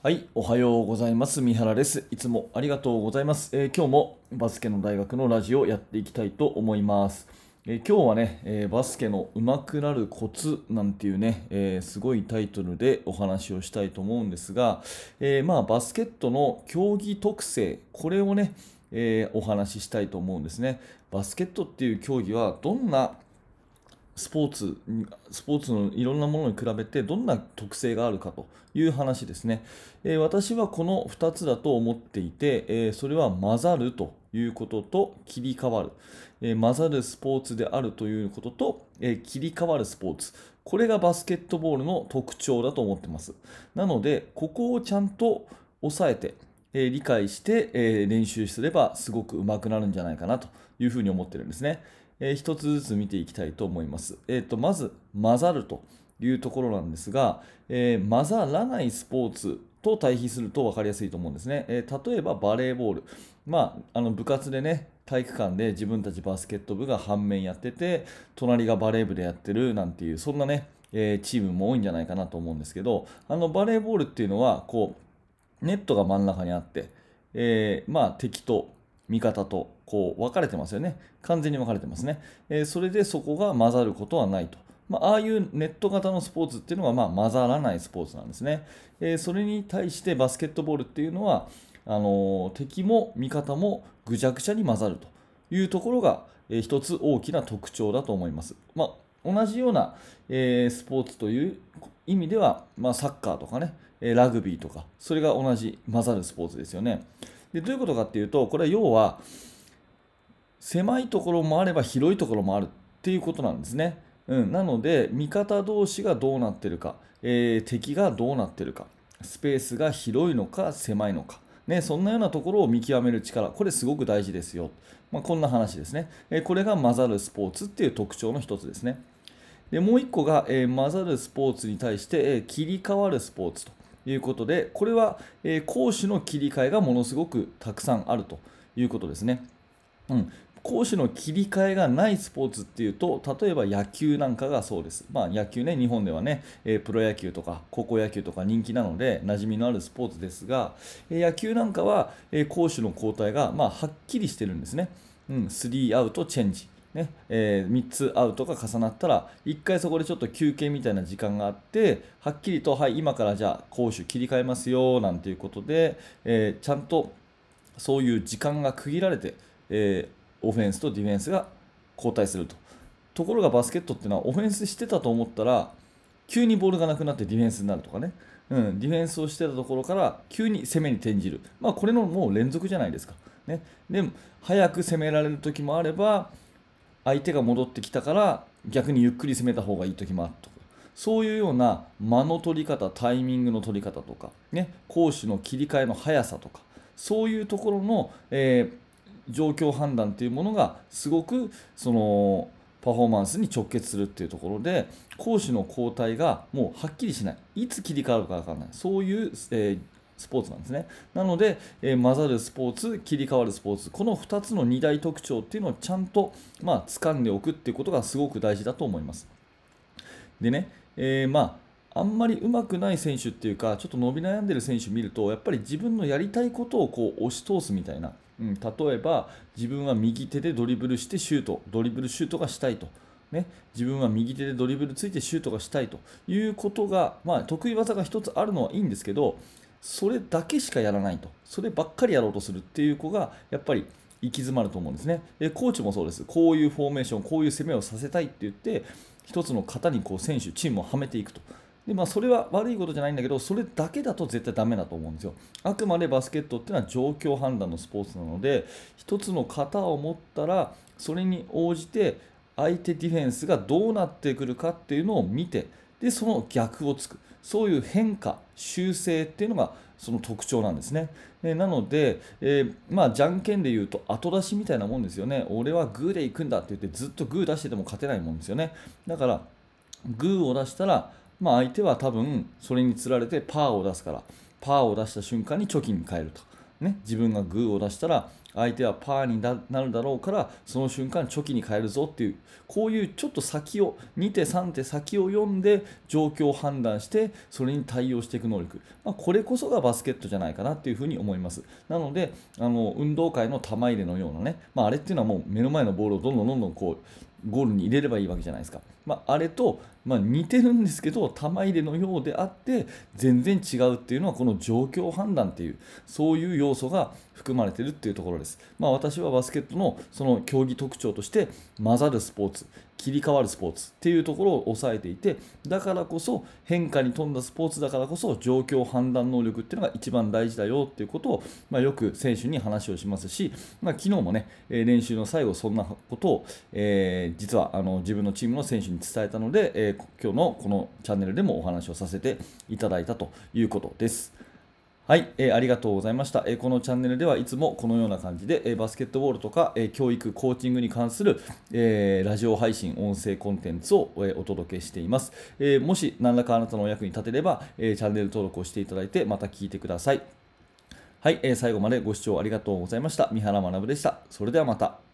はい、おはようございます。三原です。いつもありがとうございます。えー今日もバスケの大学のラジオをやっていきたいと思います。えー今日はね、えーバスケの上手くなるコツなんていうね、えーすごいタイトルでお話をしたいと思うんですが、えーまあバスケットの競技特性、これをね、えーお話ししたいと思うんですね。バスケットっていう競技はどんなスポーツスポーツのいろんなものに比べてどんな特性があるかという話ですね、えー私はこの2つだと思っていて、えーそれは混ざるということと切り替わる、えー混ざるスポーツであるということと、え切り替わるスポーツ。これがバスケットボールの特徴だと思ってます。なのでここをちゃんと押さえてえ理解して、えー練習すればすごく上手くなるんじゃないかなというふうに思ってるんですね。えー一つずつ見ていきたいと思います。えーとまず混ざるというところなんですが、えー混ざらないスポーツと対比すると分かりやすいと思うんですね。えー例えばバレーボール、まあ、あの部活でね体育館で自分たちバスケット部が反面やってて隣がバレー部でやってるなんていうそんなね、えーチームも多いんじゃないかなと思うんですけどあのバレーボールっていうのはこうネットが真ん中にあって、えーまあ、敵と味方とこう分かれてますよね。完全に分かれてますね。えーそれでそこが混ざることはないと。まあ、ああいうネット型のスポーツっていうのはまあ混ざらないスポーツなんですね。えーそれに対してバスケットボールっていうのはあのー敵も味方もぐちゃぐちゃに混ざるというところが、えー一つ大きな特徴だと思います。まあ、同じような、えースポーツという意味では、まあ、サッカーとかね、えーラグビーとか、それが同じ混ざるスポーツですよね。でどういうことかっていうと、これは要は、狭いところもあれば広いところもあるっていうことなんですね。うん、なので、味方同士がどうなってるか、えー敵がどうなってるか、スペースが広いのか狭いのか、ね、そんなようなところを見極める力、これすごく大事ですよ。まあ、こんな話ですね、えーこれが混ざるスポーツっていう特徴の一つですね。でもう1個が、えー混ざるスポーツに対して、え切り替わるスポーツということで、これは、え攻守の切り替えがものすごくたくさんあるということですね。うん、攻守の切り替えがないスポーツっていうと、例えば野球なんかがそうです。まあ、野球ね、日本ではね、えープロ野球とか高校野球とか人気なので、馴染みのあるスポーツですが、えー野球なんかは、えー攻守の交代が、まあ、はっきりしてるんですね。うん、3アウトチェンジ。ねえー3つアウトが重なったら1回そこでちょっと休憩みたいな時間があってはっきりと、はい、今からじゃあ攻守切り替えますよなんていうことで、えーちゃんとそういう時間が区切られて、えーオフェンスとディフェンスが交代すると。ところがバスケットっていうのはオフェンスしてたと思ったら急にボールがなくなってディフェンスになるとかね、うん、ディフェンスをしてたところから急に攻めに転じる、まあ、これのもう連続じゃないですか、ね、で早く攻められる時もあれば相手が戻ってきたから逆にゆっくり攻めた方がいい時もあると。かそういうような間の取り方タイミングの取り方とか、ね、攻守の切り替えの速さとかそういうところの、えー状況判断というものがすごくそのパフォーマンスに直結するっていうところで攻守の交代がもうはっきりしない。いつ切り替わるか分からない。そういう、えースポーツなんですね。なので、えー混ざるスポーツ、切り替わるスポーツ、この2つの2大特徴っていうのをちゃんと、まあ、掴んでおくっていうことがすごく大事だと思います。でね、えーまあ、あんまり上手くない選手っていうか、ちょっと伸び悩んでる選手見ると、やっぱり自分のやりたいことをこう押し通すみたいな、うん、例えば自分は右手でドリブルしてシュート、ドリブルシュートがしたいと。ね、自分は右手でドリブルついてシュートがしたいということが、まあ、得意技が1つあるのはいいんですけど、それだけしかやらないと、そればっかりやろうとするっていう子が、やっぱり行き詰まると思うんですね。でコーチもそうです。こういうフォーメーション、こういう攻めをさせたいって言って、一つの型にこう選手、チームをはめていくと。でまあ、それは悪いことじゃないんだけど、それだけだと絶対ダメだと思うんですよ。あくまでバスケットっていうのは状況判断のスポーツなので、一つの型を持ったら、それに応じて相手ディフェンスがどうなってくるかっていうのを見て、でその逆をつく、そういう変化、修正っていうのがその特徴なんですね。えーなので、えーまあ、じゃんけんで言うと後出しみたいなもんですよね。俺はグーで行くんだって言ってずっとグー出してても勝てないもんですよね。だから、グーを出したら、まあ、相手は多分それにつられてパーを出すから、パーを出した瞬間にチョキに変えると。ね、自分がグーを出したら相手はパーになるだろうからその瞬間チョキに変えるぞっていうこういうちょっと先を2手3手先を読んで状況を判断してそれに対応していく能力、まあ、これこそがバスケットじゃないかなっていうふうに思います。なのであの運動会の玉入れのようなね、まあ、あれっていうのはもう目の前のボールをどんどんどんどんこうゴールに入れればいいわけじゃないですか、まあ、あれと、まあ、似てるんですけど玉入れのようであって全然違うっていうのはこの状況判断っていうそういう要素が含まれてるっていうところろです、まあ、私はバスケットのその競技特徴として混ざるスポーツ切り替わるスポーツっていうところを抑えていてだからこそ変化に富んだスポーツだからこそ状況判断能力っていうのが一番大事だよっていうことを、まあ、よく選手に話をしますし、まあ、昨日もね練習の最後そんなことを、えー、実はあの自分のチームの選手に伝えたので、えー、今日のこのチャンネルでもお話をさせていただいたということです。はい、えー、ありがとうございました、えー、このチャンネルではいつもこのような感じで、えー、バスケットボールとか、え教育、コーチングに関する、えラジオ配信、音声コンテンツを、えお届けしています、えもし何らかあなたのお役に立てれば、えチャンネル登録をしていただいてまた聞いてください。はい、え最後までご視聴ありがとうございました。三原学でした。それではまた。